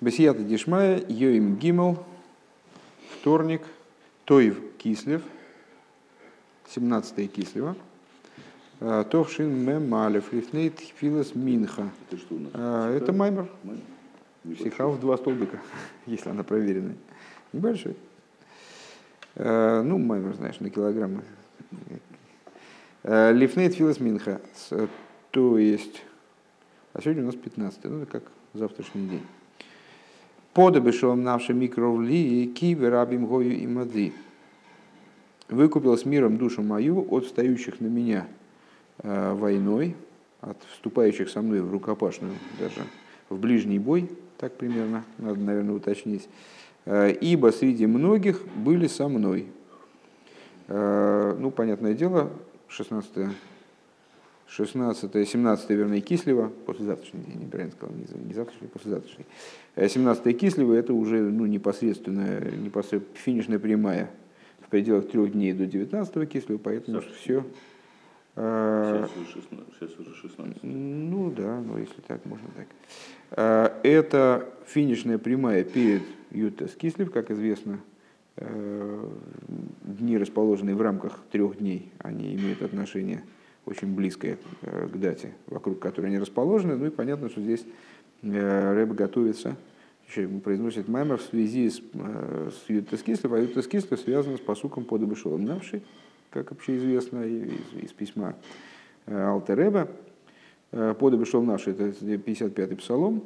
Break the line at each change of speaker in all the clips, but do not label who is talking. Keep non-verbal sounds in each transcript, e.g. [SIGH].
Бесията Дишмая, Йоим Гимел, вторник, Тойв Кислев, 17 Кислева, э, Товшин Мемалев, Лифнейт Филос Минха.
Это что у нас?
А, Это маймер.
Маймер?
Сиха в два столбика, [LAUGHS] если она проверенная. Небольшой. Э, Ну, маймер, знаешь, на килограммы. Э, Лифнейт Филос Минха. То есть, а сегодня у нас 15 ну, это как завтрашний день. Подобешел наши микровли кивер абим гою и мады. Выкупил с миром душу мою от встающих на меня войной, от вступающих со мной в рукопашную, даже в ближний бой, так примерно, надо, наверное, уточнить. Э, Ибо среди многих были со мной. Э, Ну, понятное дело, 16 16 17 вернее, Кислева, послезавтрашний день, неправильно сказал, не за- не завтрашний, послезавтрашний. Э, 17 Кислева это уже ну, непосредственно, непосредственно финишная прямая в пределах трех дней до 19 Кислева, поэтому
Завтра.
все.
Сейчас уже 16. Сейчас уже 16.
Ну да, ну если так, можно так. Э, Это финишная прямая перед Ютес Кислев, как известно, э, дни, расположенные в рамках трех дней, они имеют отношение очень близкое э, к дате, вокруг которой они расположены. Ну и понятно, что здесь Рэб готовится, еще произносит маймер в связи с, э, с Ютес Кислев, а Ютес Кислев связан с посуком под Абышолом Навши, как общеизвестно из, из письма Алтереба. Под Абышол Навши, это 55-й псалом,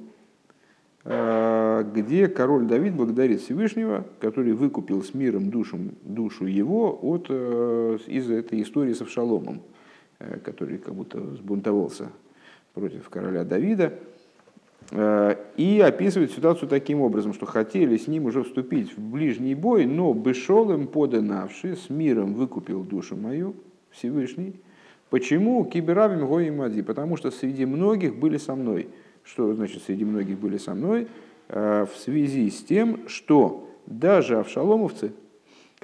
э, где король Давид благодарит Всевышнего, который выкупил с миром душу, душу его от, э, из этой истории с Авшаломом, э, который как будто сбунтовался против короля Давида. Э, И описывает ситуацию таким образом, что хотели с ним уже вступить в ближний бой, но бешол им поданавший, с миром выкупил душу мою, Всевышний. Почему? Киберабим гои мади. Потому что среди многих были со мной. Что значит среди многих были со мной? Э, В связи с тем, что даже авшаломовцы,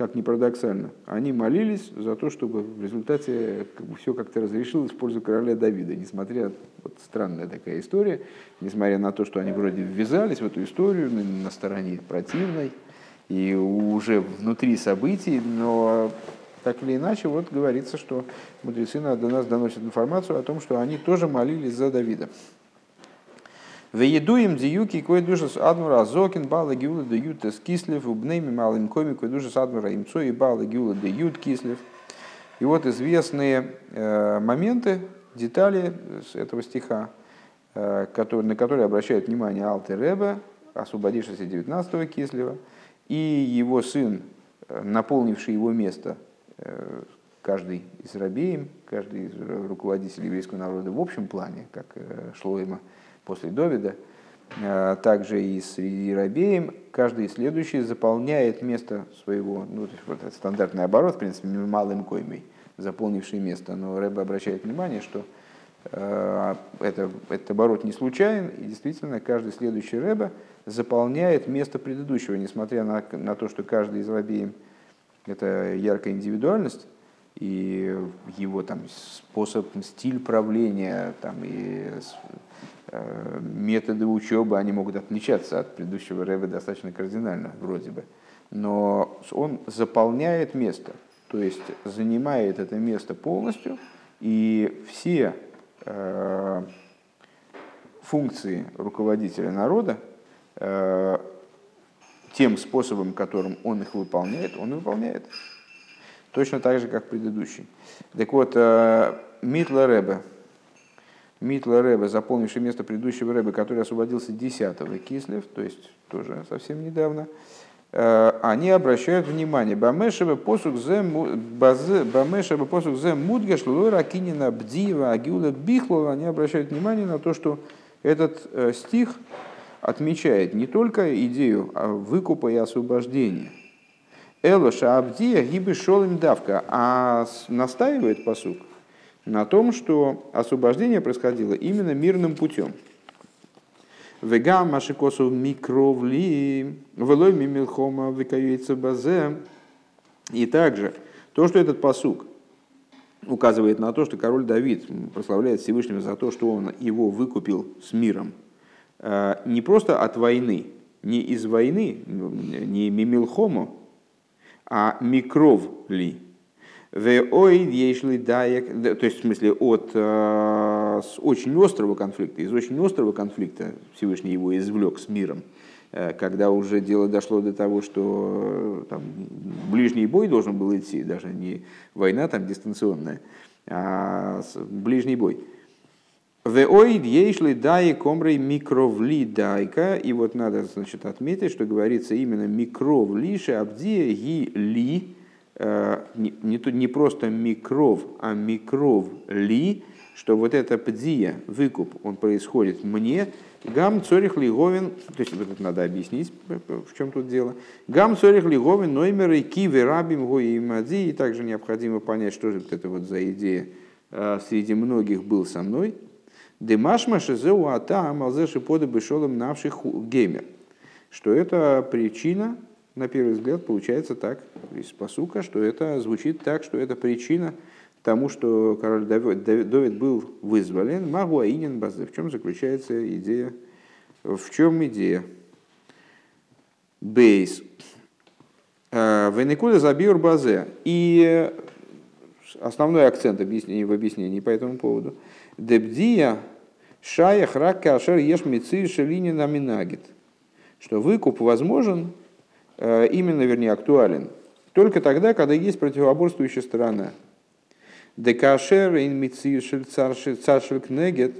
как ни парадоксально, они молились за то, чтобы в результате как бы, все как-то разрешилось в пользу короля Давида, несмотря, вот странная такая история, несмотря на то, что они вроде ввязались в эту историю на, на стороне противной и уже внутри событий, но так или иначе, вот говорится, что мудрецы до нас доносят информацию о том, что они тоже молились за Давида. Веедуем диюки кой душас адмура азокин бала гиула де ют кислев убнейми малым коми кой душас адмура имцо и бала гиула де ют кислев. И вот известные моменты, детали с этого стиха, который, на которые обращает внимание Алте Ребе, освободившийся 19-го Кислева, и его сын, э, наполнивший его место, э, каждый из рабеем, каждый из руководителей еврейского народа в общем плане, как э, Шлойма, после Довида, а также и среди рабеем, каждый следующий заполняет место своего, ну, то есть вот это стандартный оборот, в принципе, малым коймой, заполнивший место. Но Рэбе обращает внимание, что э, это, этот оборот не случайен, и действительно каждый следующий Рэбе заполняет место предыдущего, несмотря на, на то, что каждый из рабеем это яркая индивидуальность, и его там способ, стиль правления там, и э, методы учебы, они могут отличаться от предыдущего Рэбе достаточно кардинально, вроде бы. Но он заполняет место, то есть занимает это место полностью, и все э, функции руководителя народа э, тем способом, которым он их выполняет, он выполняет. Точно так же, как предыдущий. Так вот, э, Митла Ребе, Митла Ребе, заполнивший место предыдущего Ребе, который освободился 10-го Кислев, то есть тоже совсем недавно, э, они обращают внимание, Бамешева посук зе Бамешева посук зе мудгаш лора кинина бдива агиула бихлова, они обращают внимание на то, что этот э, стих отмечает не только идею выкупа и освобождения, Элоша Абдия гибы шолым давка, а настаивает посук на том, что освобождение происходило именно мирным путем. Вегам машикосу микровли, велой мимилхома векаюется базе. И также то, что этот посук указывает на то, что король Давид прославляет Всевышнего за то, что он его выкупил с миром, не просто от войны, не из войны, не мимилхому, а микров ли. то есть в смысле от э, с очень острого конфликта, из очень острого конфликта Всевышний его извлек с миром, э, когда уже дело дошло до того, что э, там, ближний бой должен был идти, даже не война там дистанционная, а ближний бой. Веоид ейшли дай комрей микровли дайка. И вот надо значит, отметить, что говорится именно микровлиши абдия ги ли. Э, не, не, не просто микров, а микров ли, что вот это пдия, выкуп, он происходит мне, гам цорих лиговин, то есть вот это надо объяснить, в чем тут дело, гам цорих лиговин, ноймер и киви рабим го и мади, и также необходимо понять, что же это вот за идея э, среди многих был со мной, Демашма шизеу ата амалзеши пода бешолом навших геймер. Что это причина, на первый взгляд, получается так, из посука, что это звучит так, что это причина тому, что король Давид, был вызволен. Магу Аинин Базе. В чем заключается идея? В чем идея? Бейс. Э, Венекуда забиур базе. И основной акцент объяснений, в объяснении по этому поводу. Дебдия шаях рак кашер еш мици шелини наминагит. Что выкуп возможен, э, именно, вернее, актуален, только тогда, когда есть противоборствующая сторона. Декашер ин мици кнегет,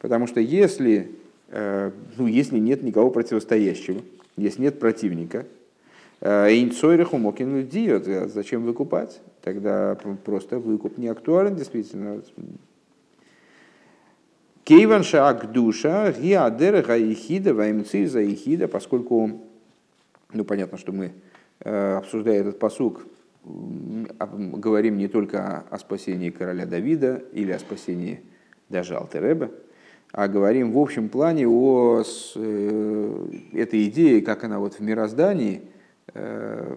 потому что если, э, ну, если нет никого противостоящего, если нет противника, мокин диет. Зачем выкупать? Тогда просто выкуп не актуален, действительно. Кейванша Агдуша, Гиадереха Ихида, Ваймци за Ихида, поскольку, ну понятно, что мы, э, обсуждая этот посук, говорим не только о спасении короля Давида или о спасении даже Алтереба, а говорим в общем плане о э, этой идее, как она вот в мироздании э,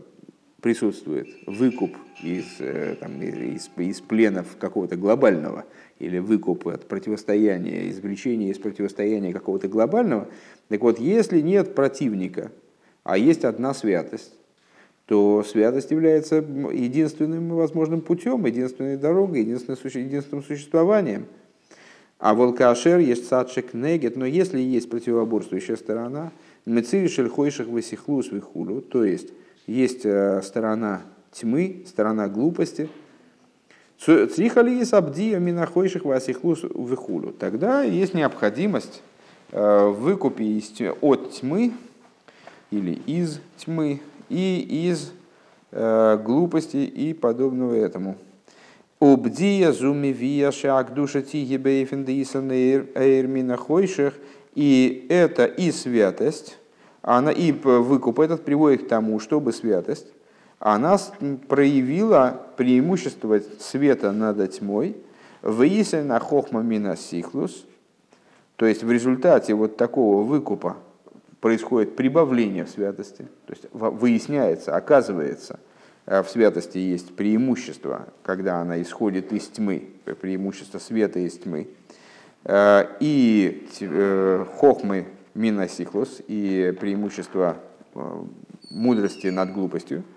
присутствует, выкуп из, там, из, из пленов какого-то глобального – или выкуп от противостояния, извлечение из противостояния какого-то глобального. Так вот, если нет противника, а есть одна святость, то святость является единственным возможным путем, единственной дорогой, единственным, единственным существованием. А волкашер есть садшик негет, но если есть противоборствующая сторона, мециришель хойших высихлус вихулю, то есть есть э, сторона тьмы, сторона глупости – Црихали из абдия минахойших васихлус вихулю. Тогда есть необходимость э, в выкупе от тьмы или из тьмы и из э, глупости и подобного этому. Обдия зуми вия шаг душа тиги бейфен эйр И это и святость, она и выкуп этот приводит к тому, чтобы святость она проявила преимущество света над тьмой, выяснена хохма мина сихлус, то есть в результате вот такого выкупа происходит прибавление в святости, то есть выясняется, оказывается, э, в святости есть преимущество, когда она исходит из тьмы, преимущество света из тьмы, э, и э, хохмы минасихлус, и преимущество мудрости над глупостью –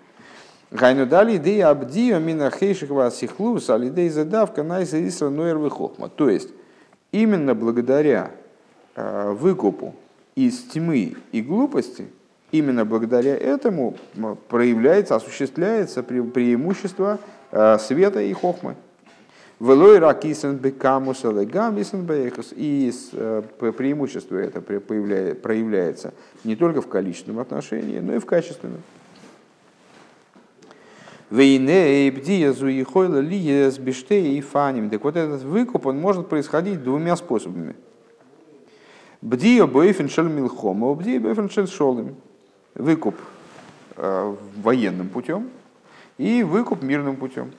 Гайну дали идея абдио мина хейшихва сихлус, алидей задавка найса исра нуэр хохма. То есть, именно благодаря э, выкупу из тьмы и глупости, именно благодаря этому проявляется, осуществляется преимущество э, света и хохмы. Велой ракисен бекамус бейхус. И э, преимущество это проявляется не только в количественном отношении, но и в качественном. Вейне бдия зуихойла лиес биштей и фаним. Так вот этот выкуп, он может происходить двумя способами. Бдия бойфеншель милхома, бдия бойфеншель шолым. Выкуп э, военным путем и выкуп мирным путем.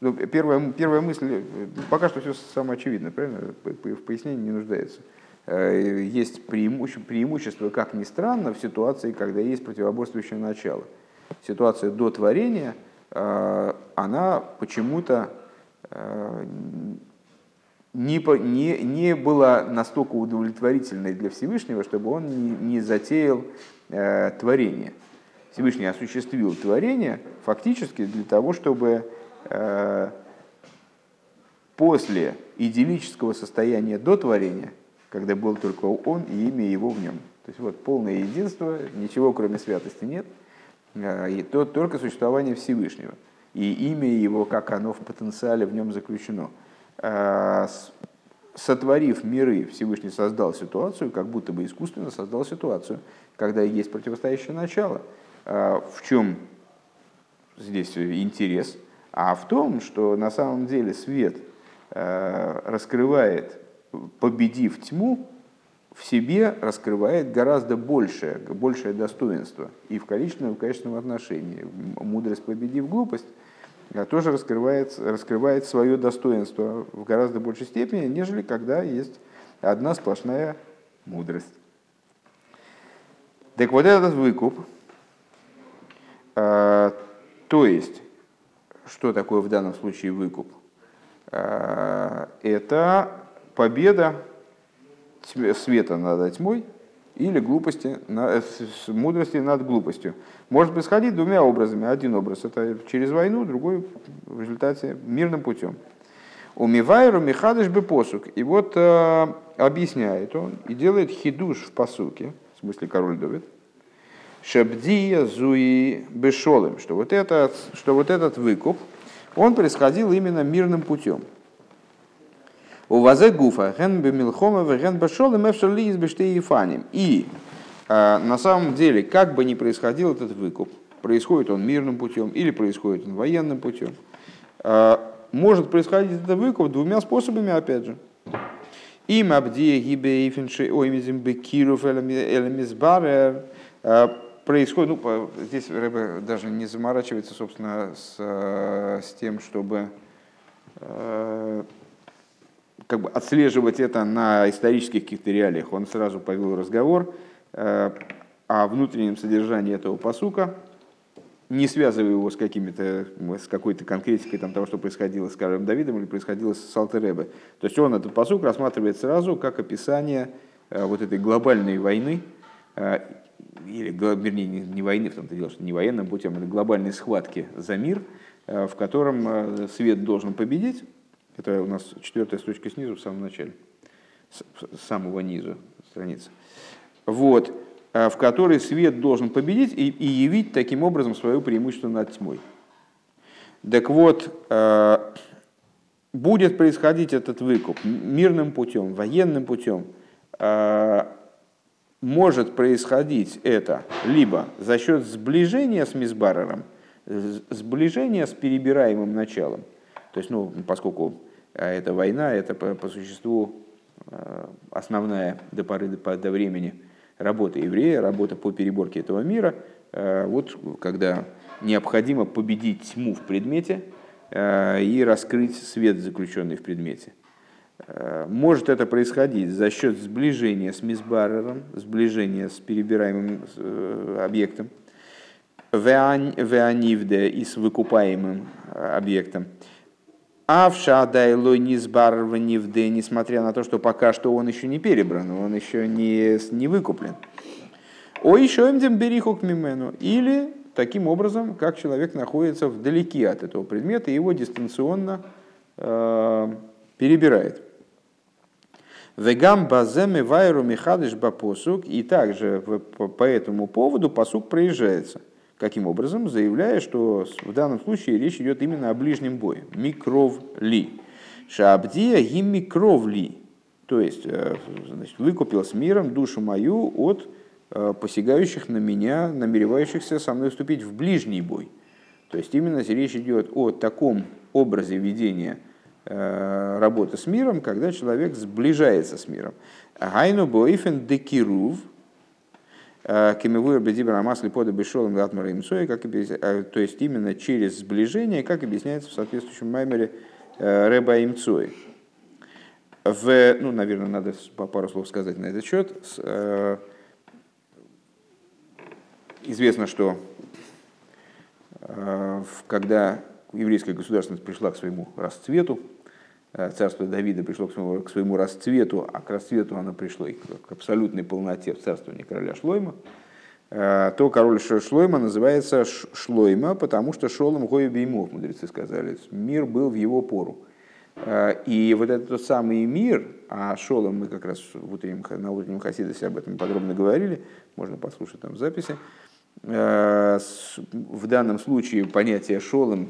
Ну, первая, первая мысль, пока что все самое очевидное, правильно? В пояснении не нуждается. Э, есть преимущество, преимущество, как ни странно, в ситуации, когда есть противоборствующее начало – ситуация до творения, э, она почему-то э, не, не, не было настолько удовлетворительной для Всевышнего, чтобы он не, не затеял э, творение. Всевышний осуществил творение фактически для того, чтобы после идиллического состояния до творения, когда был только он и имя его в нем. То есть вот полное единство, ничего кроме святости нет, и то только существование Всевышнего. И имя его, как оно в потенциале в нем заключено. Э, сотворив миры, Всевышний создал ситуацию, как будто бы искусственно создал ситуацию, когда есть противостоящее начало – а, в чем здесь интерес? А в том, что на самом деле свет а, раскрывает, победив тьму, в себе раскрывает гораздо большее, большее достоинство и в количественном, и в качественном отношении. Мудрость, победив глупость, а, тоже раскрывает, раскрывает свое достоинство в гораздо большей степени, нежели когда есть одна сплошная мудрость. Так вот этот выкуп, а, то есть, что такое в данном случае выкуп? А, это победа света над тьмой или глупости, мудрости над глупостью. Может происходить двумя образами. Один образ – это через войну, другой в результате мирным путем. Умивайру Михадыш бы посук. И вот э, объясняет он и делает хидуш в посуке, в смысле король Давид, Шабдия Зуи Бешолем, что вот, этот, что вот этот выкуп, он происходил именно мирным путем. У вазе гуфа ген бемилхома ген бешолем эфшали из бештеифаним. И на самом деле, как бы ни происходил этот выкуп, происходит он мирным путем или происходит он военным путем, а, может происходить этот выкуп двумя способами, опять же. Им абдия гибе ифенши оймизим бекиров элемизбарер происходит, ну, здесь Рэбе даже не заморачивается, собственно, с, э, с тем, чтобы э, как бы отслеживать это на исторических каких-то реалиях. Он сразу повел разговор э, о внутреннем содержании этого посука, не связывая его с, какими-то, с какой-то конкретикой там, того, что происходило с Карем Давидом или происходило с Алтеребе. То есть он этот посук рассматривает сразу как описание вот этой глобальной войны, или, вернее, не войны, в том-то дело, что не военным путем, это глобальной схватки за мир, э, в котором э, свет должен победить. Это у нас четвертая строчка снизу, в самом начале, с самого низу страницы. Вот, э, в которой свет должен победить и, и явить таким образом свое преимущество над тьмой. Так вот, будет происходить этот выкуп мирным путем, военным путем, может происходить это либо за счет сближения с мисбарером, сближения с перебираемым началом. То есть, ну, поскольку э, эта война, это по, по существу э, основная до поры до, до времени работа еврея, работа по переборке этого мира. Э, вот когда необходимо победить тьму в предмете и раскрыть свет, заключенный в предмете – может это происходить за счет сближения с мисбарером, сближения с перебираемым объектом, веанивде и с выкупаемым объектом. Авша дайлой низбарванивде, несмотря на то, что пока что он еще не перебран, он еще не, не выкуплен. О еще им берихук мимену. Или таким образом, как человек находится вдалеке от этого предмета, его дистанционно э, перебирает. Вегам баземе вайру михадыш бапосук. И также по этому поводу посук проезжается. Каким образом? Заявляя, что в данном случае речь идет именно о ближнем бое. Микров ли. Шабдия ги микров ли. То есть, э, значит, выкупил с миром душу мою от э, посягающих на меня, намеревающихся со мной вступить в ближний бой. То есть именно речь идет о таком образе ведения Э, работы с миром, когда человек сближается с миром. Гайну боифен декирув, э, кемевуя бедибра масли пода бешолом гатмара имцой, как э, то есть именно через сближение, как объясняется в соответствующем маймере Рэба Имцой. В, ну, наверное, надо пару слов сказать на этот счет. Известно, что когда еврейская государственность пришла к своему расцвету, э, царство Давида пришло к своему, к своему расцвету, а к расцвету оно пришло и к абсолютной полноте в царствовании короля Шлойма, э, то король Шлойма называется Шлойма, потому что Шолом Беймов, мудрецы сказали. Мир был в его пору. И вот этот тот самый мир, а Шолом мы как раз в утреннем, на утреннем Хасидосе об этом подробно говорили, можно послушать там записи, Э, в данном случае понятие шолом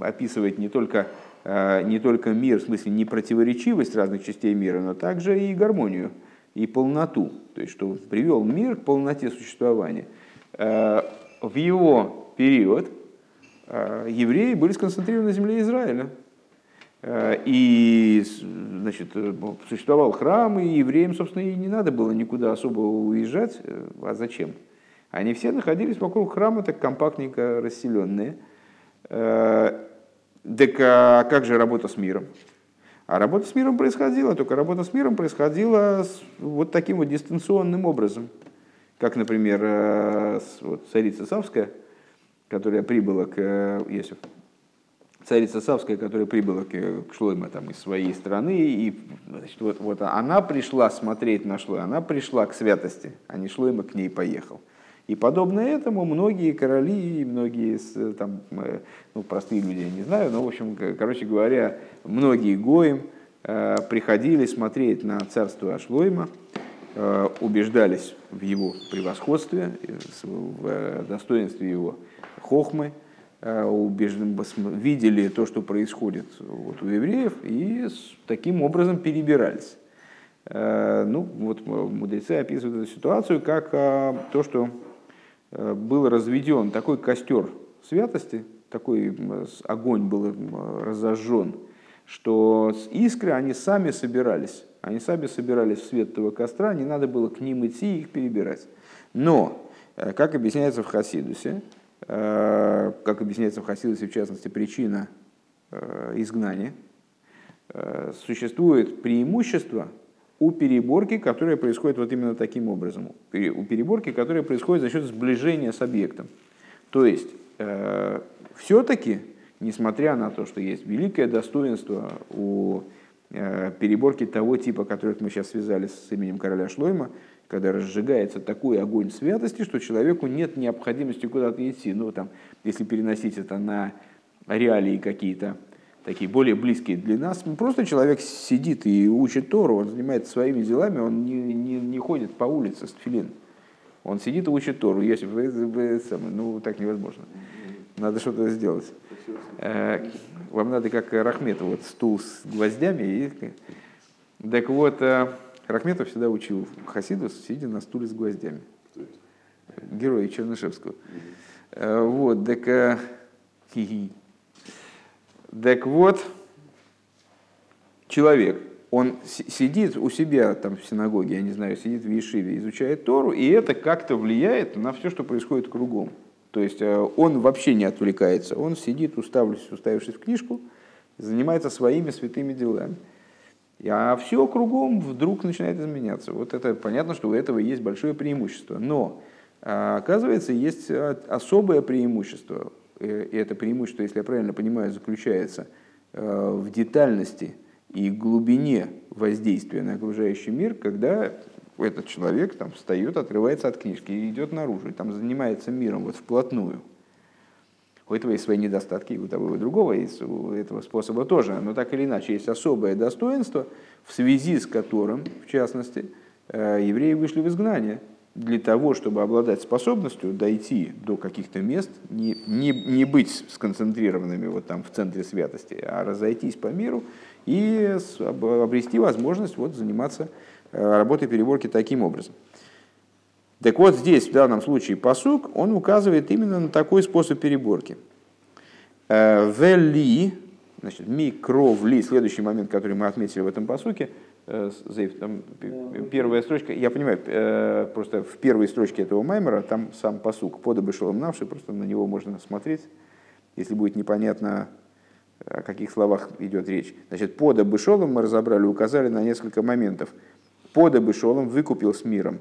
описывает не только, э, не только мир, в смысле не противоречивость разных частей мира, но также и гармонию, и полноту. То есть, что привел мир к полноте существования. Э, в его период евреи были сконцентрированы на земле Израиля. И значит, существовал храм, и евреям, собственно, и не надо было никуда особо уезжать. А зачем? Они все находились вокруг храма, так компактненько расселенные. Э, так а как же работа с миром? А работа с миром происходила, только работа с миром происходила вот таким вот дистанционным образом. Как, например, э, вот царица Савская, которая прибыла к Иосифу, царица Савская, которая прибыла к, к Шлойма там, из своей страны, и значит, вот, вот она пришла смотреть на Шлой, она пришла к святости, а не Шлойма к ней поехал. И подобно этому многие короли многие там, э, ну, простые люди, я не знаю, но, в общем, короче говоря, многие гоим э, приходили смотреть на царство Ашлойма, э, убеждались в его превосходстве, в достоинстве его хохмы, видели то, что происходит вот у евреев, и таким образом перебирались. Ну, вот мудрецы описывают эту ситуацию как то, что Э, был разведен такой костер святости, такой огонь был разожжен, что искры они сами собирались. Они сами собирались в свет этого костра, не надо было к ним идти и их перебирать. Но, э, как объясняется в Хасидусе, э, как объясняется в Хасидусе, в частности, причина изгнания, существует преимущество у переборки, которая происходит вот именно таким образом. У переборки, которая происходит за счет сближения с объектом. То есть, э, все-таки, несмотря на то, что есть великое достоинство у э, переборки того типа, который мы сейчас связали с именем короля Шлойма, когда разжигается такой огонь святости, что человеку нет необходимости куда-то идти. Ну, там, если переносить это на реалии какие-то такие более близкие для нас. Просто человек сидит и учит Тору, он занимается своими делами, он не, не, не ходит по улице с тфилин. Он сидит и учит Тору. Если вы, вы, ну, так невозможно. Надо что-то сделать. Э, вам надо как Рахметов, вот стул с гвоздями. И... Так вот, э, Рахметов всегда учил Хасиду, сидя на стуле с гвоздями. Герой Чернышевского. Э, вот, так... Так вот, человек, он сидит у себя там в синагоге, я не знаю, сидит в Ешиве, изучает Тору, и это как-то влияет на все, что происходит кругом. То есть э, он вообще не отвлекается, он сидит, уставившись, уставившись в книжку, занимается своими святыми делами. А все кругом вдруг начинает изменяться. Вот это понятно, что у этого есть большое преимущество. Но а, оказывается, есть а, особое преимущество Э, и это преимущество, если я правильно понимаю, заключается э, в детальности и глубине воздействия на окружающий мир, когда этот человек там встает, отрывается от книжки и идет наружу, и там занимается миром вот вплотную. У этого есть свои недостатки, и у того и у другого, и у этого способа тоже. Но так или иначе, есть особое достоинство, в связи с которым, в частности, э, евреи вышли в изгнание – для того, чтобы обладать способностью дойти до каких-то мест, не, не, не быть сконцентрированными вот там в центре святости, а разойтись по миру и обрести возможность вот заниматься э, работой переборки таким образом. Так вот здесь, в данном случае, посук, он указывает именно на такой способ переборки. Э, Вели, значит, микровли, следующий момент, который мы отметили в этом посуке – Зейф, там первая строчка, я понимаю, э, просто в первой строчке этого маймера там сам посук, подобы шелом навший, просто на него можно смотреть, если будет непонятно, о каких словах идет речь. Значит, подобы шелом мы разобрали, указали на несколько моментов. Подобы шелом выкупил с миром.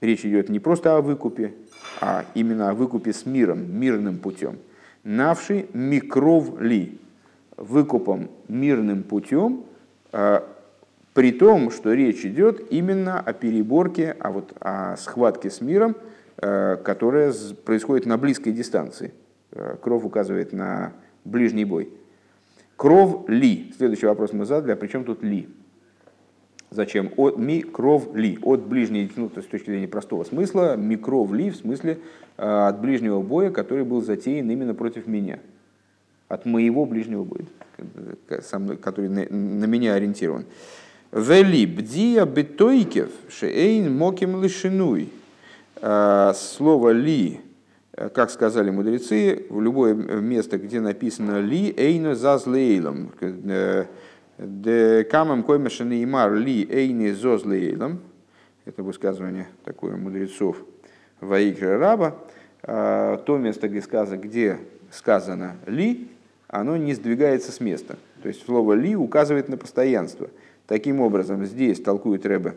Речь идет не просто о выкупе, а именно о выкупе с миром, мирным путем. Навший микров ли, выкупом мирным путем, при том, что речь идет именно о переборке, а вот о схватке с миром, которая происходит на близкой дистанции. Кров указывает на ближний бой. Кров ли? Следующий вопрос мы задали, а при чем тут ли? Зачем? От микров ли? От ближней, ну, то есть с точки зрения простого смысла, микров ли в смысле э, от ближнего боя, который был затеян именно против меня. От моего ближнего боя, со мной, который на, на меня ориентирован. Вели бдия бетойкев шеэйн моким лишинуй. Э, слово ли, э, как сказали мудрецы, в любое место, где написано ли, эйна зазлейлом, Де камам коймешаны имар ли эйни зозлейлом. Это высказывание такое мудрецов Ваикра Раба. А, то место, где сказано, где сказано ли, оно не сдвигается с места. То есть слово ли указывает на постоянство. Таким образом, здесь толкует Рэбе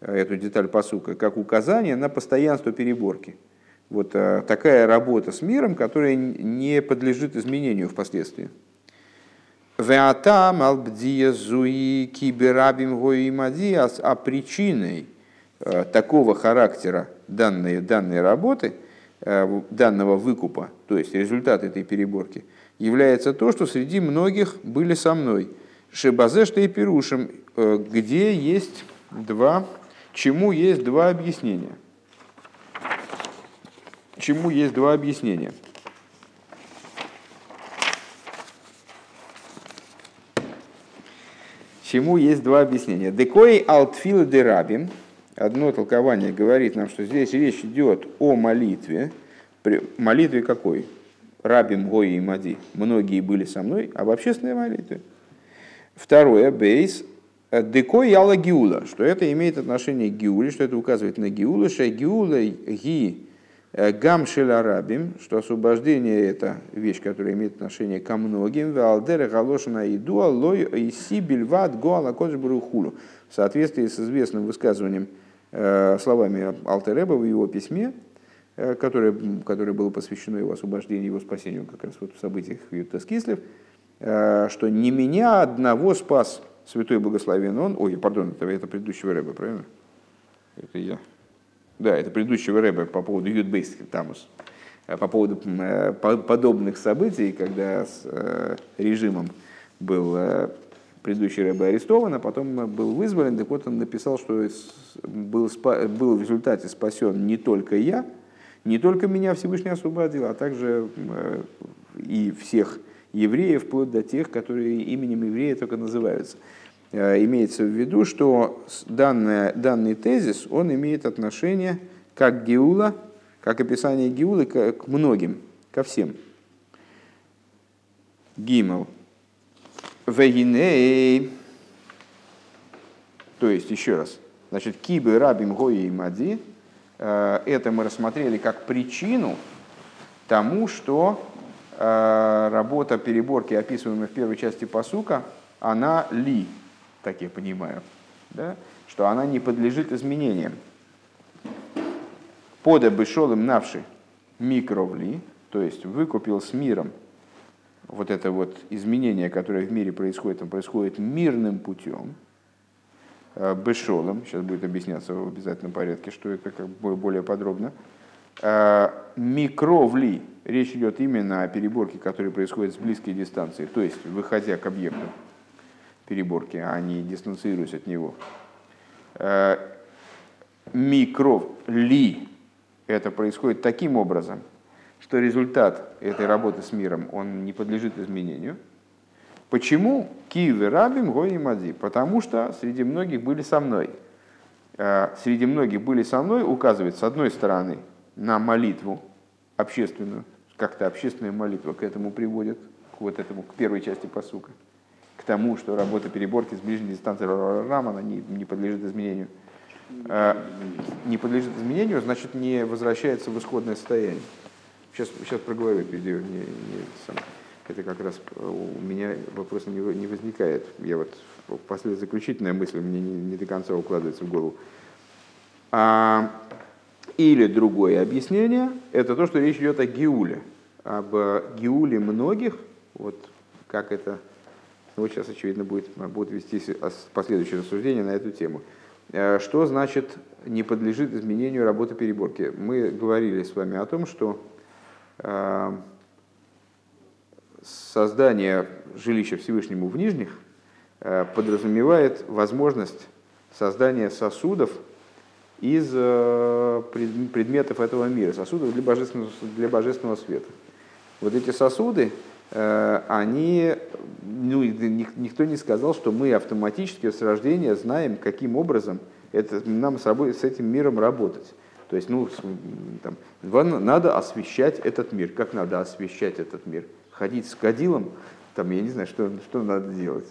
а, эту деталь посука как указание на постоянство переборки. Вот а, такая работа с миром, которая не подлежит изменению впоследствии. А причиной э, такого характера данной, данной работы, э, данного выкупа, то есть результат этой переборки, является то, что среди многих были со мной. Шибазешта и Перушим, э, где есть два, чему есть два объяснения. Чему есть два объяснения. Чему есть два объяснения. Декой алтфил де рабим. Одно толкование говорит нам, что здесь речь идет о молитве. Молитве какой? Рабим Гои и Мади. Многие были со мной, об общественной молитве. Второе, бейс, декой яла гиула, что это имеет отношение к гиуле, что это указывает на гиула, что гиула ги Э, гам шеларабим, что освобождение это вещь, которая имеет отношение ко многим. Валдера галошина иду алой иси бельват гоала хулу. В соответствии с известным высказыванием э, словами Алтереба в его письме, э, которое, которое было посвящено его освобождению, его спасению как раз вот в событиях Ютас Кислев, что не меня одного спас святой благословен он, ой, пардон, это, это предыдущего Рэба, правильно? Это я. Да, это предыдущего рэба по поводу Ютбейс Тамус. Э, по поводу э, подобных событий, когда с э, режимом был предыдущий рэбе арестован, а потом был вызволен, так вот он написал, что был, был в результате спасен не только я, не только меня Всевышний освободил, а также и всех евреев, вплоть до тех, которые именем еврея только называются. Э, имеется в виду, что данный, данный тезис, он имеет отношение как Геула, как описание Геулы к, многим, ко всем. Гимел. Вегиней. То есть, еще раз. Значит, кибы рабим гои и мади. Э, это мы рассмотрели как причину тому, что работа переборки, описываемая в первой части посука, она ли, так я понимаю, да, что она не подлежит изменениям. Пода бы шел им навши микровли, то есть выкупил с миром вот это вот изменение, которое в мире происходит, он происходит мирным путем, э, бешолом, сейчас будет объясняться в обязательном порядке, что это как более подробно. Э, микровли, речь идет именно о переборке, которая происходит с близкой дистанции, то есть выходя к объекту переборки, а не дистанцируясь от него. Э, микров ли это происходит таким образом, что результат этой работы с миром, он не подлежит изменению. Почему? Киевы рабим гои мади. Потому что среди многих были со мной. Э, среди многих были со мной указывает, с одной стороны, на молитву общественную, как-то общественная молитва к этому приводит, к вот этому, к первой части посука к тому, что работа переборки с ближней дистанции Рамана не, не подлежит изменению. А, не подлежит изменению, значит не возвращается в исходное состояние. Сейчас, сейчас проговорю видео. Не, не, сам. Это как раз у меня вопрос не, не возникает. Я вот после заключительная мысль мне не, не до конца укладывается в голову. А, или другое объяснение, это то, что речь идет о Геуле, об Геуле многих, вот как это... Ну, вот сейчас, очевидно, будет, будут вести последующие рассуждения на эту тему. Э, что значит не подлежит изменению работы переборки? Мы говорили с вами о том, что э, создание жилища Всевышнему в Нижних э, подразумевает возможность создания сосудов из предметов этого мира, сосудов для божественного, для божественного света. Вот эти сосуды, они, ну, никто не сказал, что мы автоматически с рождения знаем, каким образом – это нам с, собой, с этим миром работать. То есть, ну, там, надо освещать этот мир. Как надо освещать этот мир? Ходить с кадилом, там, я не знаю, что, что надо делать.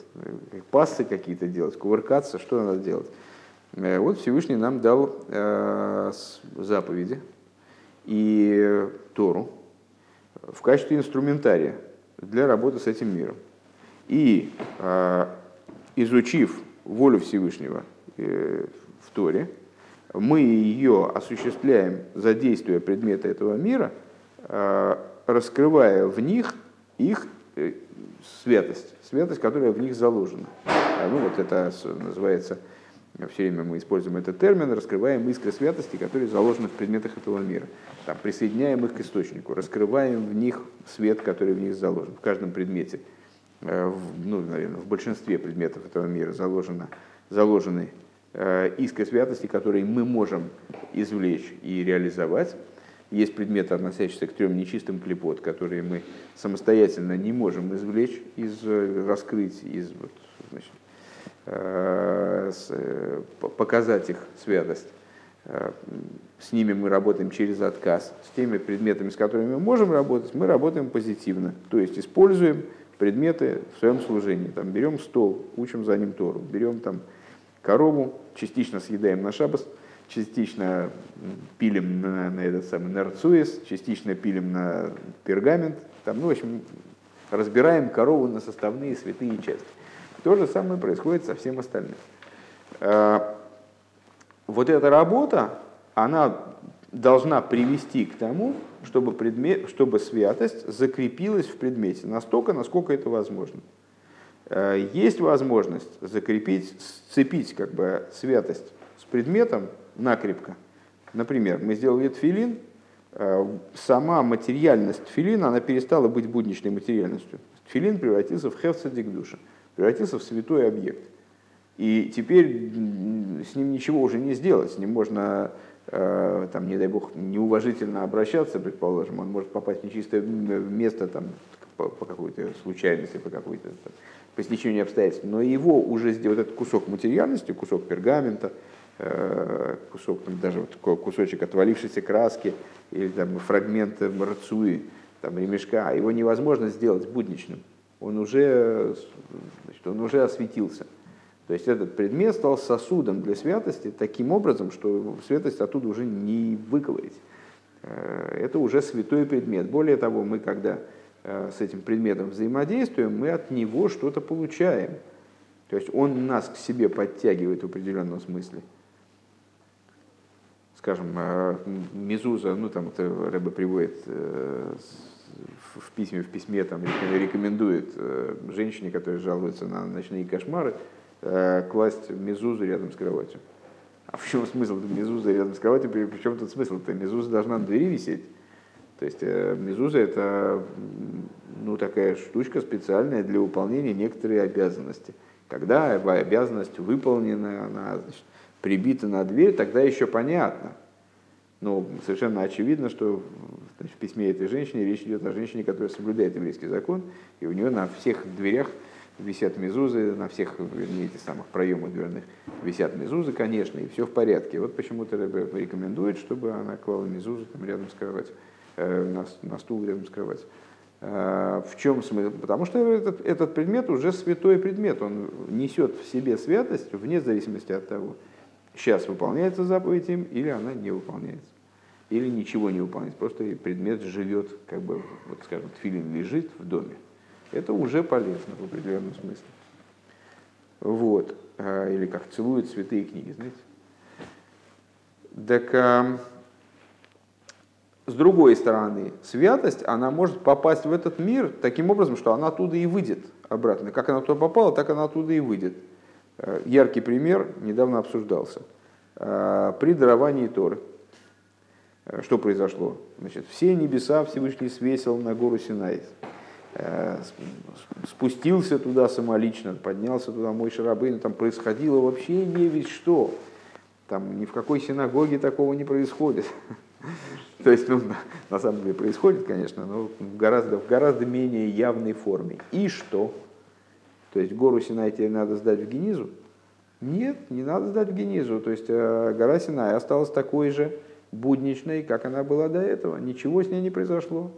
Пассы какие-то делать, кувыркаться, что надо делать. Э, вот Всевышний нам дал э, заповеди и Тору в качестве инструментария для работы с этим миром. И э, изучив волю Всевышнего э, Торе, мы ее осуществляем, задействуя предметы этого мира, раскрывая в них их святость, святость, которая в них заложена. А, ну вот это называется, все время мы используем этот термин, раскрываем искры святости, которые заложены в предметах этого мира. Там, присоединяем их к источнику, раскрываем в них свет, который в них заложен. В каждом предмете, э, ну, наверное, в большинстве предметов этого мира заложено, заложены Э, искры святости, которые мы можем извлечь и реализовать. Есть предметы, относящиеся к трем нечистым клепот, которые мы самостоятельно не можем извлечь, из, э, раскрыть, из, значит, э, показать их святость. С ними мы работаем через отказ. С теми предметами, с которыми мы можем работать, мы работаем позитивно. То есть используем предметы в своем служении. Там, берем стол, учим за ним Тору, берем там, корову, частично съедаем на шабас, частично пилим на, на этот самый нарцуис, частично пилим на пергамент. Там, ну, в общем, разбираем корову на составные святые части. То же самое происходит со всем остальным. А, вот эта работа, она должна привести к тому, чтобы, предмет, чтобы святость закрепилась в предмете настолько, насколько это возможно. Э, есть возможность закрепить, сцепить как бы святость с предметом накрепко. Например, мы сделали тфилин, э, сама материальность тфилина, она перестала быть будничной материальностью. Тфилин превратился в хевцадик душа, превратился в святой объект. И теперь с ним ничего уже не сделать, с ним можно, э, там, не дай бог, неуважительно обращаться, предположим, он может попасть в нечистое место там, по, по какой-то случайности, по какой-то по стечению обстоятельств, но его уже сделать этот кусок материальности, кусок пергамента, э, кусок, там, даже вот кусочек отвалившейся краски или там, фрагмент марцуи, там, ремешка, его невозможно сделать будничным. Он уже, значит, он уже осветился. То есть этот предмет стал сосудом для святости таким образом, что святость оттуда уже не выковырить. Э, это уже святой предмет. Более того, мы когда Э, с этим предметом взаимодействуем, мы от него что-то получаем. То есть он нас к себе подтягивает в определенном смысле. Скажем, э, Мизуза, ну там это Рэбе приводит э, в письме, в письме там рекомендует женщине, которая жалуется на ночные кошмары, класть мезузу рядом с кроватью. А в чем смысл мезузы рядом с кроватью? При чем тут смысл-то? Мезуза должна на двери висеть. То есть э, мезуза это ну, такая штучка специальная для выполнения некоторой обязанности. Когда обязанность выполнена, она значит, прибита на дверь, тогда еще понятно. Но совершенно очевидно, что значит, в письме этой женщины речь идет о женщине, которая соблюдает еврейский закон, и у нее на всех дверях висят мезузы, на всех, вернее, этих самых проемах дверных висят мезузы, конечно, и все в порядке. Вот почему-то рекомендует, чтобы она клала мезузу там рядом с кроватью. Э, на, на стул рядом с кроватью. Э, в чем смысл? Потому что этот, этот предмет уже святой предмет, он несет в себе святость вне зависимости от того, сейчас выполняется заповедь им или она не выполняется. Или ничего не выполняется, просто предмет живет, как бы, вот скажем, филин лежит в доме. Это уже полезно в определенном смысле. Вот. Э, или как целуют святые книги, знаете. Так С другой стороны, святость, она может попасть в этот мир таким образом, что она оттуда и выйдет обратно. Как она туда попала, так она оттуда и выйдет. Э, яркий пример недавно обсуждался. Э, при даровании Торы. Э, что произошло? Значит, все небеса Всевышний свесил на гору Синай. Спустился туда самолично, поднялся туда мой шарабын, там происходило вообще не ведь что. Там ни в какой синагоге такого не происходит. [LAUGHS] То есть, ну, на самом деле происходит, конечно, но гораздо, в гораздо менее явной форме. И что? То есть гору Синай теперь надо сдать в Генизу? Нет, не надо сдать в Генизу. То есть э, гора Синай осталась такой же будничной, как она была до этого. Ничего с ней не произошло.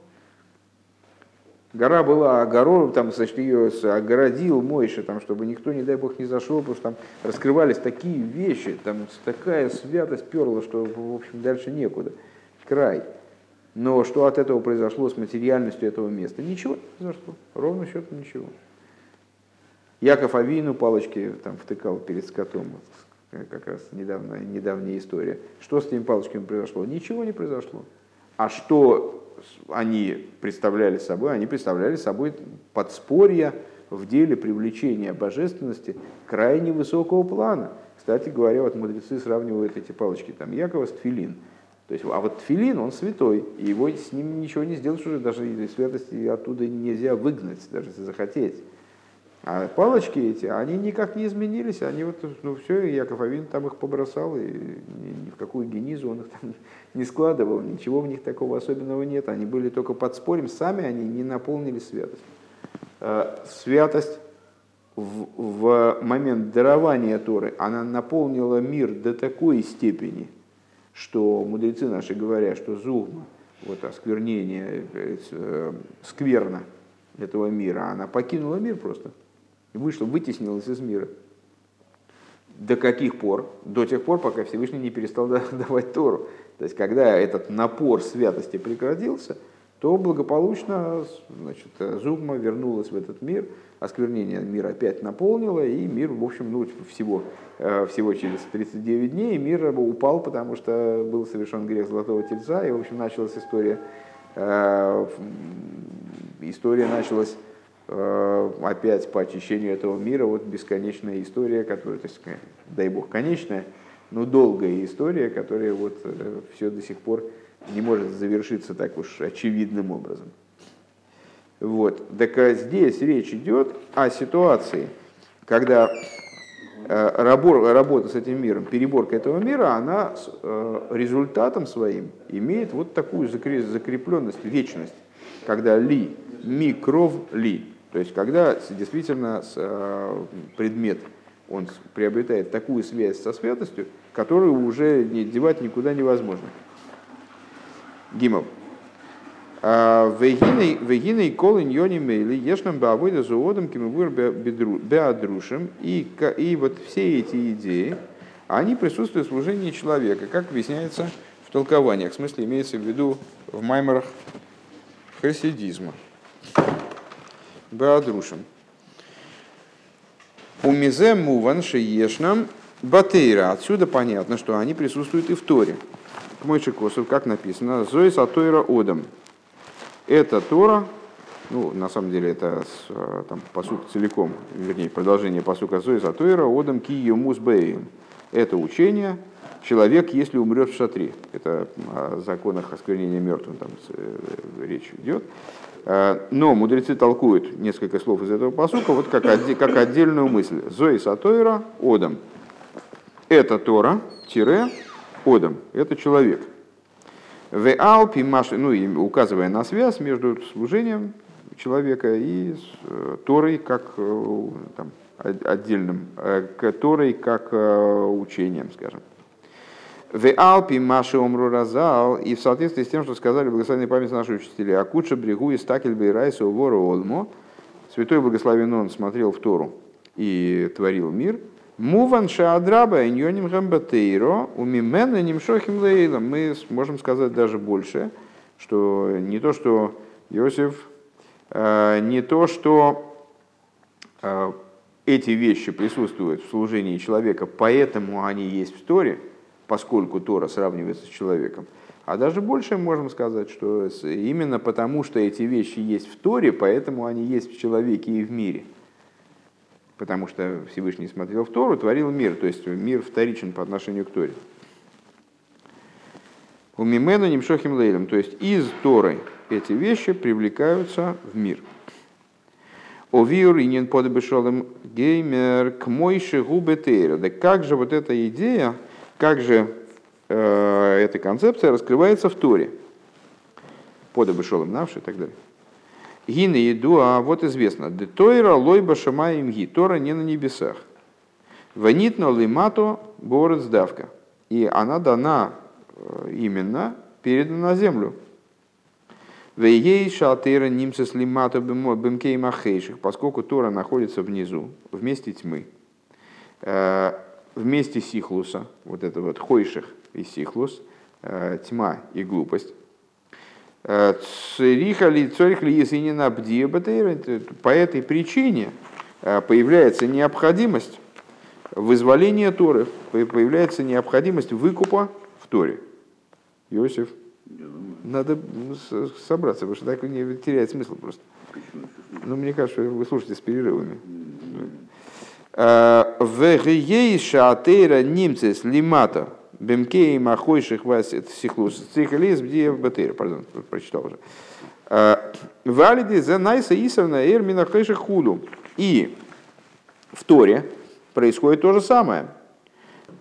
Гора была, гору, там, значит, ее огородил Мойша, там, чтобы никто, не дай бог, не зашел, потому что там раскрывались такие вещи, там такая святость перла, что, в общем, дальше некуда. Край. Но что от этого произошло с материальностью этого места? Ничего не произошло. Ровно счетом ничего. Яков Авину палочки там втыкал перед скотом. Как раз недавно, недавняя история. Что с этими палочками произошло? Ничего не произошло. А что они представляли собой? Они представляли собой подспорье в деле привлечения божественности крайне высокого плана. Кстати говоря, вот мудрецы сравнивают эти палочки, там Якова с Тфилин. То есть, а вот Тфилин, он святой, и его с ним ничего не сделаешь уже, даже святости оттуда нельзя выгнать, даже если захотеть. А палочки эти, они никак не изменились, они вот, ну все, Яков Авин там их побросал, и ни, ни в какую генизу он их там [LAUGHS] не складывал, ничего в них такого особенного нет, они были только под спорем, сами они не наполнили святость. А, святость в, в момент дарования Торы, она наполнила мир до такой степени, что мудрецы наши говорят, что зугма, вот осквернение, э, э, скверна этого мира, она покинула мир просто – и вышла, вытеснилась из мира. До каких пор? До тех пор, пока Всевышний не перестал [LAUGHS] давать Тору. То есть, когда этот напор святости прекратился, то благополучно значит, Зугма вернулась в этот мир, осквернение мира опять наполнило, и мир, в общем, ну, всего, э, всего через 39 дней мир упал, потому что был совершен грех Золотого Тельца, и, в общем, началась история, э, история началась опять по очищению этого мира, вот бесконечная история, которая, то есть, дай бог, конечная, но долгая история, которая вот э, все до сих пор не может завершиться так уж очевидным образом. Вот. Так а здесь речь идет о ситуации, когда э, работа с этим миром, переборка этого мира, она результатом своим имеет вот такую закрепленность, вечность, когда ли, микров ли, то есть, когда действительно э, предмет он приобретает такую связь со святостью, которую уже не девать никуда невозможно. Гимов. А, Вегиной колын йони мейли ешнам баавойда зуодом кимывур беадрушем. И, и вот все эти идеи, они присутствуют в служении человека, как объясняется в толкованиях. В смысле, имеется в виду в маймерах хасидизма. Баадрушем. У мизе муван шеешнам батейра. Отсюда понятно, что они присутствуют и в Торе. К мой Косов, как написано, Зои Сатойра Одам. Это Тора, ну, на самом деле, это там, посук целиком, вернее, продолжение посука Зои Сатойра Одам Ки Музбейм. Это учение, человек, если умрет в шатре. Это о законах осквернения мертвым там э, речь идет. Э, но мудрецы толкуют несколько слов из этого посука вот как, как отдельную мысль. Зои Сатойра Одам. Это Тора, тире, Одам. Это человек. В Алпи Маши, ну указывая на связь между служением человека и э, Торой как э, там, отдельным, Торой как учением, скажем. В Алпи Маши Омру Разал, и в соответствии с тем, что сказали благословенные память наши учителя, Акуча Брегу и Стакель Бейрайса Вору Олмо, Святой Благословен Он смотрел в Тору и творил мир, Муван Шаадраба Иньоним Гамбатейро, Умимена Нимшохим Лейлом. Мы можем сказать даже больше, что не то, что Иосиф, э, не то, что э, эти вещи присутствуют в служении человека, поэтому они есть в Торе – поскольку Тора сравнивается с человеком. А даже больше можем сказать, что именно потому, что эти вещи есть в Торе, поэтому они есть в человеке и в мире. Потому что Всевышний смотрел в Тору, творил мир, то есть мир вторичен по отношению к Торе. У Мимену Нимшохим Лейлем, то есть из Торы эти вещи привлекаются в мир. Овиур и нен подобешолем геймер к мойши губетейра. Да как же вот эта идея, как же э, эта концепция раскрывается в Торе. Подобешолем навши и так далее. Гины еду, а вот известно. Де тойра лойба шамаем ги. Тора не на небесах. Ванитно лимато город сдавка. И она дана э, именно передана на землю. Вейей шалтера нимсес лимато бемкей махейших, поскольку Тора находится внизу, в месте тьмы, э, в месте сихлуса, вот это вот хойших и сихлус, э, тьма и глупость. Э, цориха ли цорих ли есинина по этой причине появляется необходимость вызволения Торы, появляется необходимость выкупа в Торе. Иосиф надо собраться, потому что так не теряет смысл просто. Ну, мне кажется, вы слушаете с перерывами. Вегейша атеира немцес лимата бемкей махойших вас сихлус цихалис бдия батейра, пардон, прочитал уже. Э, Валиди за найса исовна эрмина хэша худу. И в Торе происходит то же самое.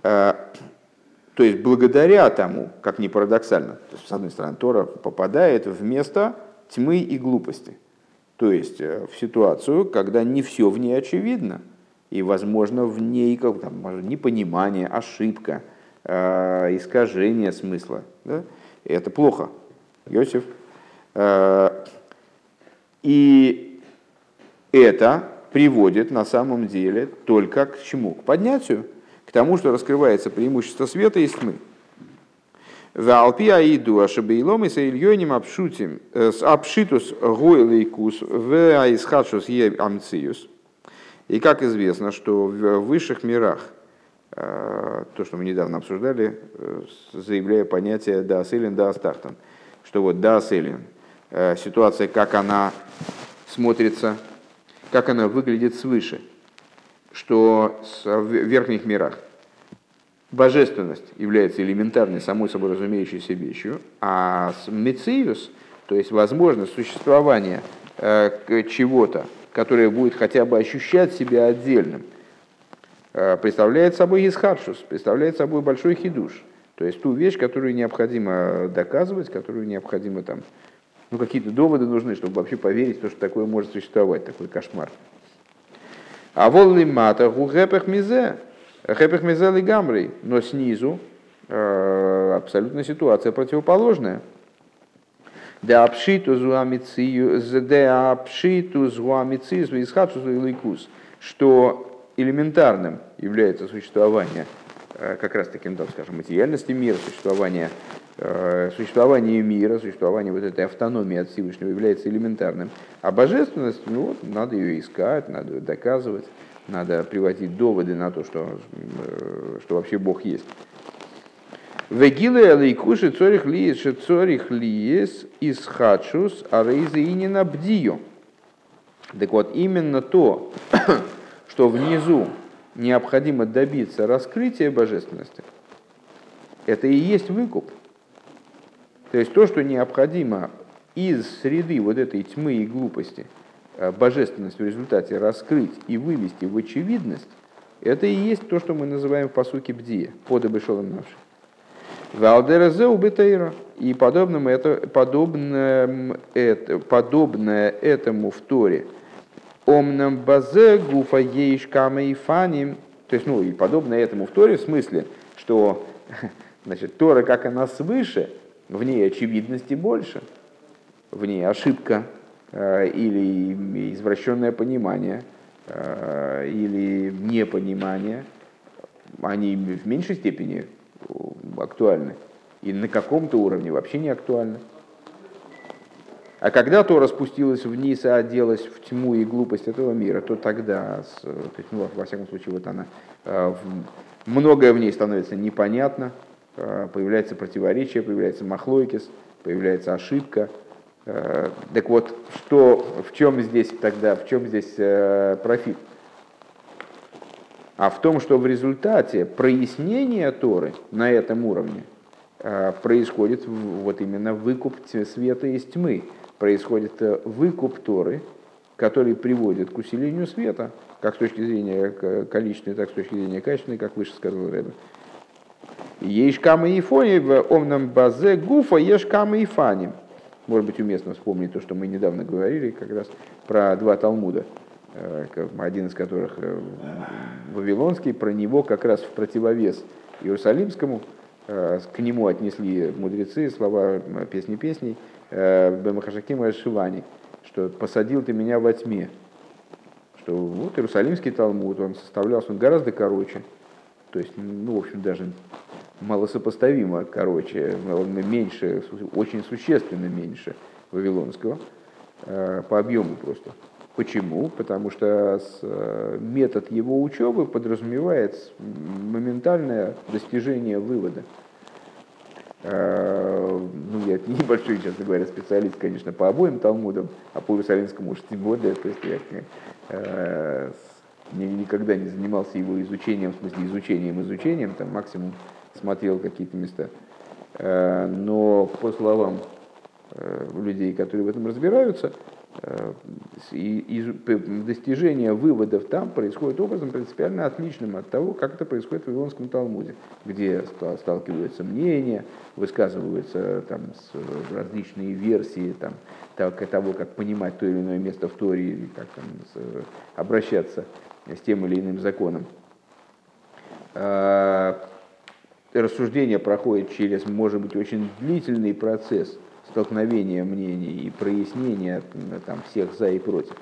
Э, то есть благодаря тому, как ни парадоксально, то есть, с одной стороны, Тора попадает в место тьмы и глупости. То есть э, в ситуацию, когда не все в ней очевидно, и, возможно, в ней как, там, непонимание, ошибка, э, искажение смысла. Да? И это плохо. Иосиф. Э, и это приводит на самом деле только к чему? К поднятию к тому, что раскрывается преимущество света и тьмы. Обшутим э, обшитус гойлейкус. И как известно, что в высших мирах, э, то, что мы недавно обсуждали, э, заявляя понятие «дааселин, даастахтан», что вот «дааселин» ситуация, как она смотрится, как она выглядит свыше – что в верхних мирах божественность является элементарной, самой собой разумеющейся вещью, а мециус, то есть возможность существования э, чего-то, которое будет хотя бы ощущать себя отдельным, э, представляет собой исхадшус, представляет собой большой хидуш. То есть ту вещь, которую необходимо доказывать, которую необходимо там, ну какие-то доводы нужны, чтобы вообще поверить что такое может существовать, такой кошмар. А волны мата гугэпэх мизе, гэпэх мизе лигамрей, но снизу э, абсолютно ситуация противоположная. Да обшиту зуамицию, исхадшу ликус, что элементарным является существование э, как раз таким, там, скажем, материальности мира, существование Э, существование мира, существование вот этой автономии от Всевышнего является элементарным. А божественность, ну вот, надо ее искать, надо ее доказывать, надо приводить доводы на то, что, э, что вообще Бог есть. Вегилы алейкуши цорих лиес, цорих лиес из хачус, а не набдию. Так вот, именно то, [COUGHS] что внизу необходимо добиться раскрытия божественности, это и есть выкуп – то есть то, что необходимо из среды вот этой тьмы и глупости э, божественность в результате раскрыть и вывести в очевидность, это и есть то, что мы называем в посуке бдия, под обышелым нашим. Валдерезе убытейра. И подобным это, подобное, это, подобное этому в Торе. Омнам базе гуфа ейшкама и фаним. То есть, ну, и подобное этому в Торе, в смысле, что [LAUGHS] значит, Тора, как она свыше, в ней очевидности больше, в ней ошибка э, или извращенное понимание, э, или непонимание, они в меньшей степени актуальны. И на каком-то уровне вообще не актуальны. А когда то распустилась вниз и оделась в тьму и глупость этого мира, то тогда, то есть, ну, во всяком случае, вот она, э, многое в ней становится непонятно, э, появляется противоречие, появляется махлойкис, появляется ошибка. Э, так вот, что, в чем здесь тогда, в чем здесь профит? А в том, что в результате прояснения Торы на этом уровне происходит вот именно выкуп света из тьмы, происходит выкуп Торы, который приводит к усилению света, как с точки зрения количественной, так с точки зрения качественной, как выше сказал Рэбе. Ешь кама и фони в омном базе гуфа ешь кама и фани. Может быть, уместно вспомнить то, что мы недавно говорили как раз про два Талмуда, э, один из которых э, Вавилонский, про него как раз в противовес Иерусалимскому, э, к нему отнесли мудрецы слова песни песней Бемахашакима Шивани, что посадил ты меня во тьме, что вот Иерусалимский Талмуд, он составлялся, он гораздо короче, то есть, ну, в общем, даже малосопоставимо короче, меньше, очень существенно меньше Вавилонского, э, по объему просто. Почему? Потому что э, метод его учебы подразумевает моментальное достижение вывода. Э, ну, я [LAUGHS] небольшой, честно говоря, специалист, конечно, по обоим Талмудам, а по Иерусалимскому уж тем более, то есть я э, никогда не занимался его изучением, в смысле изучением, изучением, там максимум смотрел какие-то места. Но по словам людей, которые в этом разбираются, Э, и достижение выводов там происходит образом принципиально отличным от того, как это происходит в Вавилонском Талмуде, где сталкиваются мнения, высказываются там, различные версии там, того, как понимать то или иное место в Торе, как там, обращаться с тем или иным законом. Рассуждение проходит через, может быть, очень длительный процесс – столкновения мнений и прояснения там, всех за и против.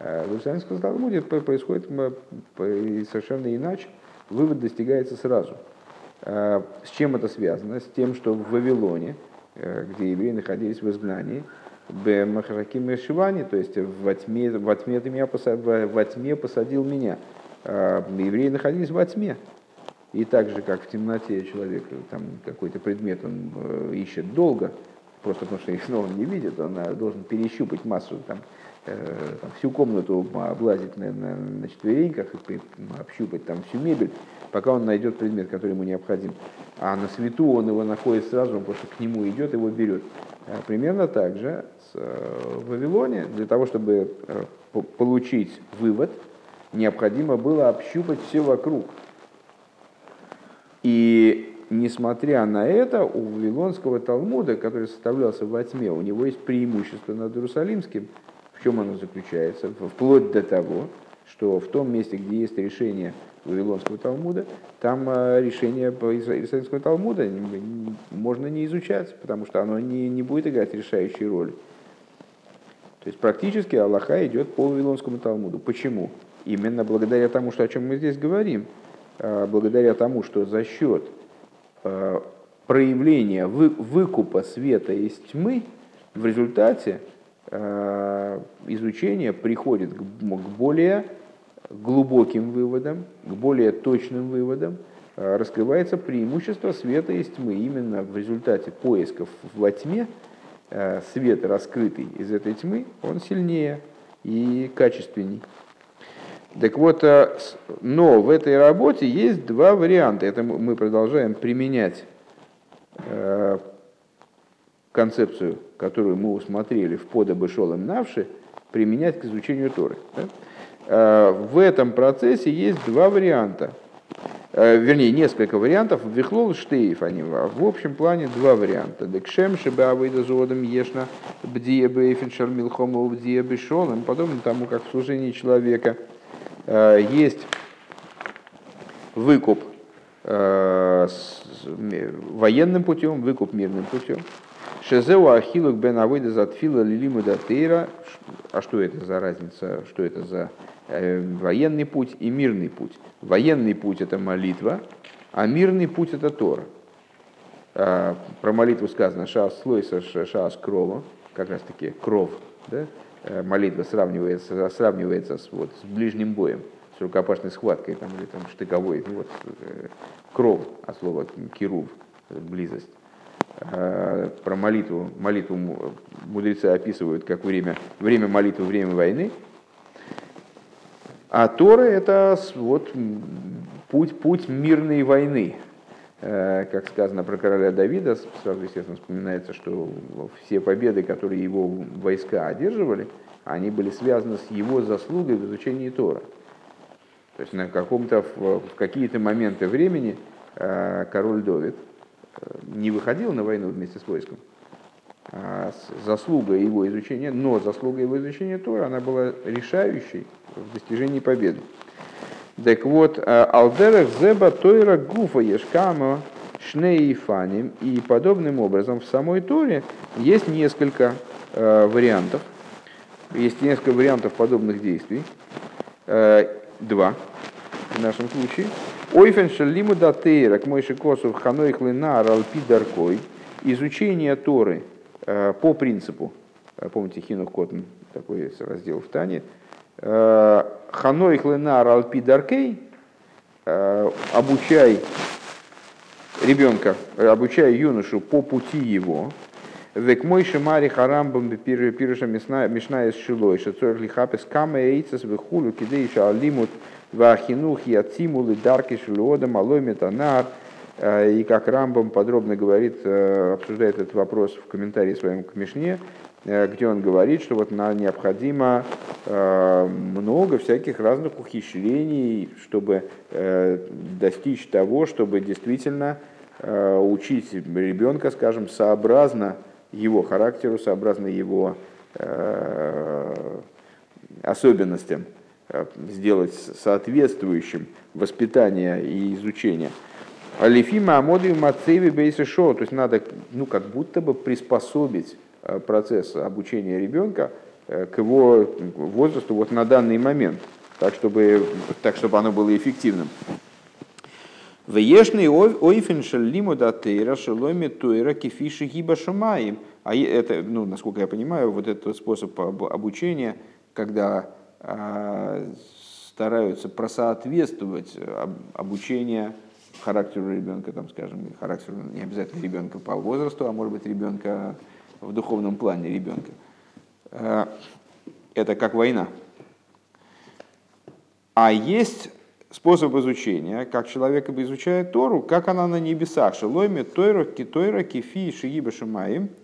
А в Иерусалимском Талмуде происходит совершенно иначе. Вывод достигается сразу. А с чем это связано? С тем, что в Вавилоне, э, где евреи находились в изгнании, Бемахараким и Шивани, то есть во тьме, во тьме ты меня посадил, во тьме посадил меня. А евреи находились во тьме. И так же, как в темноте человек, там какой-то предмет он э, ищет долго, просто потому что их снова не видит, он э, должен перещупать массу, там, э, там, всю комнату облазить на, на, на четвереньках и общупать там всю мебель, пока он найдет предмет, который ему необходим. А на свету он его находит сразу, он просто к нему идет, его берет. Э, примерно так же с, в Вавилоне, для того, чтобы получить вывод, необходимо было общупать все вокруг. И несмотря на это, у Вавилонского Талмуда, который составлялся во тьме, у него есть преимущество над Иерусалимским. В чем оно заключается? Вплоть до того, что в том месте, где есть решение Вавилонского Талмуда, там а, решение Иерусалимского Талмуда можно не изучать, потому что оно не, не будет играть решающей роли. То есть практически Аллаха идет по Вавилонскому Талмуду. Почему? Именно благодаря тому, что о чем мы здесь говорим, а, благодаря тому, что за счет Э, проявления вы, выкупа света из тьмы, в результате э, изучение приходит к, к более глубоким выводам, к более точным выводам, э, раскрывается преимущество света из тьмы. Именно в результате поисков во тьме свет, раскрытый из этой тьмы, он сильнее и качественней. Так вот, э, но в этой работе есть два варианта. Это мы продолжаем применять э, концепцию, которую мы усмотрели в подобы Шолем Навши, применять к изучению Торы. Э, в этом процессе есть два варианта. Вернее, несколько вариантов. Вихлол штеев они в общем плане два варианта. Декшем шебавыда зодом ешна бдия бейфен шармилхому бдия бешолем, подобно тому, как в служении человека – Э, есть выкуп э, военным путем, выкуп мирным путем. Шезеу ахилук бен авойда затфила лилиму датейра. А что это за разница, что это за э, военный путь и мирный путь? Военный путь это молитва, а мирный путь это Тора. Про молитву сказано шас слойса шас крова, как раз таки кров, да? Э, молитва сравнивается, сравнивается с, вот, с ближним боем, с рукопашной схваткой там, или там, штыковой, ну, вот, э, кров, от слова кирув, близость. Э, про молитву, молитву мудрецы описывают как время, время молитвы, время войны. А Тора это вот путь, путь мирной войны. Э, как сказано про короля Давида, сразу, естественно, вспоминается, что все победы, которые его войска одерживали, они были связаны с его заслугой в изучении Тора. То есть на каком-то, в какие-то моменты времени э, король Давид э, не выходил на войну вместе с войском, а заслуга его изучения, но заслуга его изучения Тора, она была решающей в достижении победы. Так вот, э, Алдерах Зеба Тойра Гуфа Ешкама Шнеифаним. И подобным образом в самой Торе есть несколько э, вариантов. Есть несколько вариантов подобных действий. Э, два в нашем случае. Ойфен шалиму датейра к мойши косов ханой хлина ралпи даркой. Изучение Торы по принципу. Помните, Хинух Котн, такой раздел в Тане. Э, Ханой хлена ралпи даркей. Обучай ребенка, обучай юношу по пути его. Век мой шимари харамбам пируша мишна из шилой, шацор лихапес кама эйцес вехулю кидейша алимут вахинух яцимулы дарки шилода малой метанар. И как Рамбам подробно говорит, э, обсуждает этот вопрос в комментарии своем к Мишне, э, где он говорит, что вот необходимо э, много всяких разных ухищрений, чтобы достичь того, чтобы действительно учить ребенка, скажем, сообразно его характеру, сообразно его особенностям. Э, сделать соответствующим воспитание и изучение. Алифима Амоды Мацеви Бейсешо, то есть надо ну, как будто бы приспособить э, процесс обучения ребенка э, к его возрасту вот на данный момент, так чтобы, так, чтобы оно было эффективным. Вешный ойфен шалиму датейра шаломи туэра кефиши гиба шумаем. А это, ну, насколько я понимаю, вот этот способ обучения, когда а, стараются просоответствовать обучение характеру ребенка, там, скажем, характеру не обязательно ребенка по возрасту, а может быть ребенка в духовном плане ребенка. А, это как война. А есть способ изучения, как человек изучает Тору, как она на небесах. Шелойме Тойра, Китойра, Кефи, Шииба, Шамаим –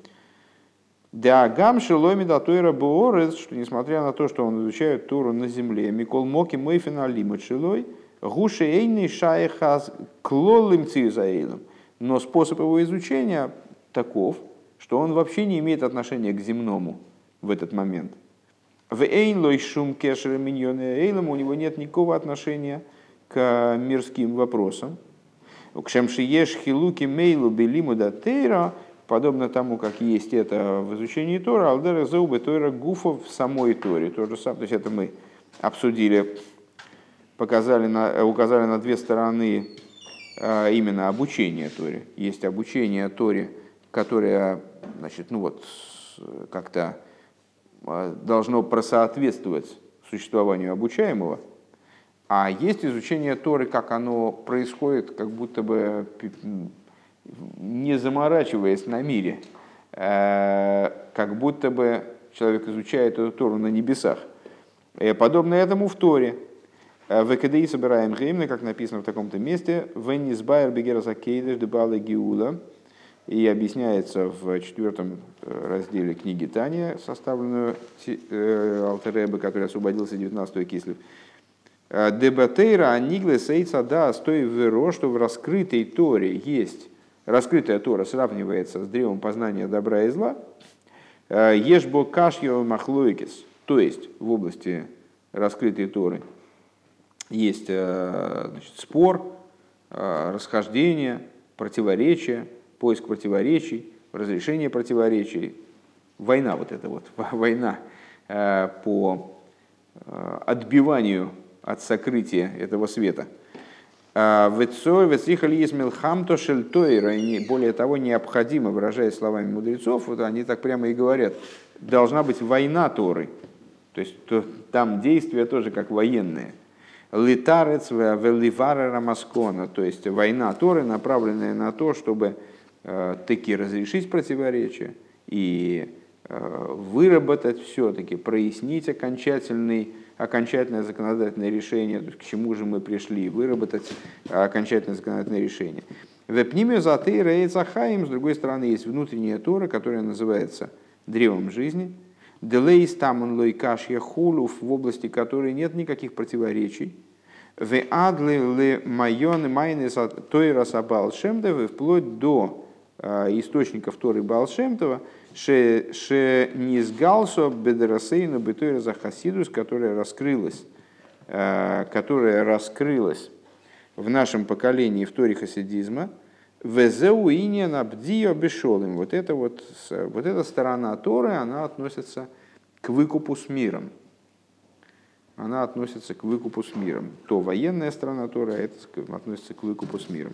Диагам шеломи да тойра буорес, что несмотря на то, что он изучает Туру на земле, Микол Моки Мейфин Алимат Шилой, Гуши Эйни Шайхаз Клолым Цизаилом. Но способ его изучения таков, что он вообще не имеет отношения к земному в этот момент. В Эйнлой шум кешера миньоне Эйлом у него нет никакого отношения к мирским вопросам. К шемшиеш хилуки мейлу белиму да тейра – подобно тому, как есть это в изучении Тора, Алдера Зеубе Тора Гуфов в самой Торе. То же самое, то есть это мы обсудили, показали на, указали на две стороны а, именно обучения Торе. Есть обучение Торе, которое значит, ну вот, как-то а, должно просоответствовать существованию обучаемого, а есть изучение Торы, как оно происходит, как будто бы не заморачиваясь на мире, э, как будто бы человек изучает эту Тору на небесах. Э, подобно этому в Торе. Э, в ЭКДИ собираем геймны, как написано в таком-то месте, в Низбайер Бегераса Кейдеш Дебала Гиула, и объясняется в четвертом разделе книги Тания, составленную Алтеребе, который освободился 19 кислив. Дебатейра Анигле Сейца да, стой веро, что в раскрытой Торе есть раскрытая Тора сравнивается с древом познания добра и зла, э, ешбо кашьо махлоикис, то есть в области раскрытой Торы есть э, значит, спор, э, расхождение, противоречие, поиск противоречий, разрешение противоречий, война вот эта вот, [LAUGHS] война по отбиванию от сокрытия этого света – а, более того, необходимо, выражая словами мудрецов, вот они так прямо и говорят, должна быть война Торы. То есть то, там действия тоже как военные. Литарец веливара рамаскона, то есть война Торы, направленная на то, чтобы э, таки разрешить противоречия и э, выработать все-таки, прояснить окончательный, окончательное законодательное решение, то есть к чему же мы пришли, выработать окончательное законодательное решение. Вепнимию заты рейцахаим, с другой стороны, есть внутренняя Тора, которая называется древом жизни, Делейс тамун лойкаш хулув, в области которой нет никаких противоречий. В адли ле майон майнес тойра сабал шемдовы, вплоть до источников Торы Балшемтова, ше, низгалсо бедерасейну бетойра захасидус, которая раскрылась, которая раскрылась в нашем поколении в Торе хасидизма, Везеуине набдио бешолым. Вот это вот, вот эта сторона Торы, она относится к выкупу с миром. Она относится к выкупу с миром. То военная сторона Торы, а это относится к выкупу с миром.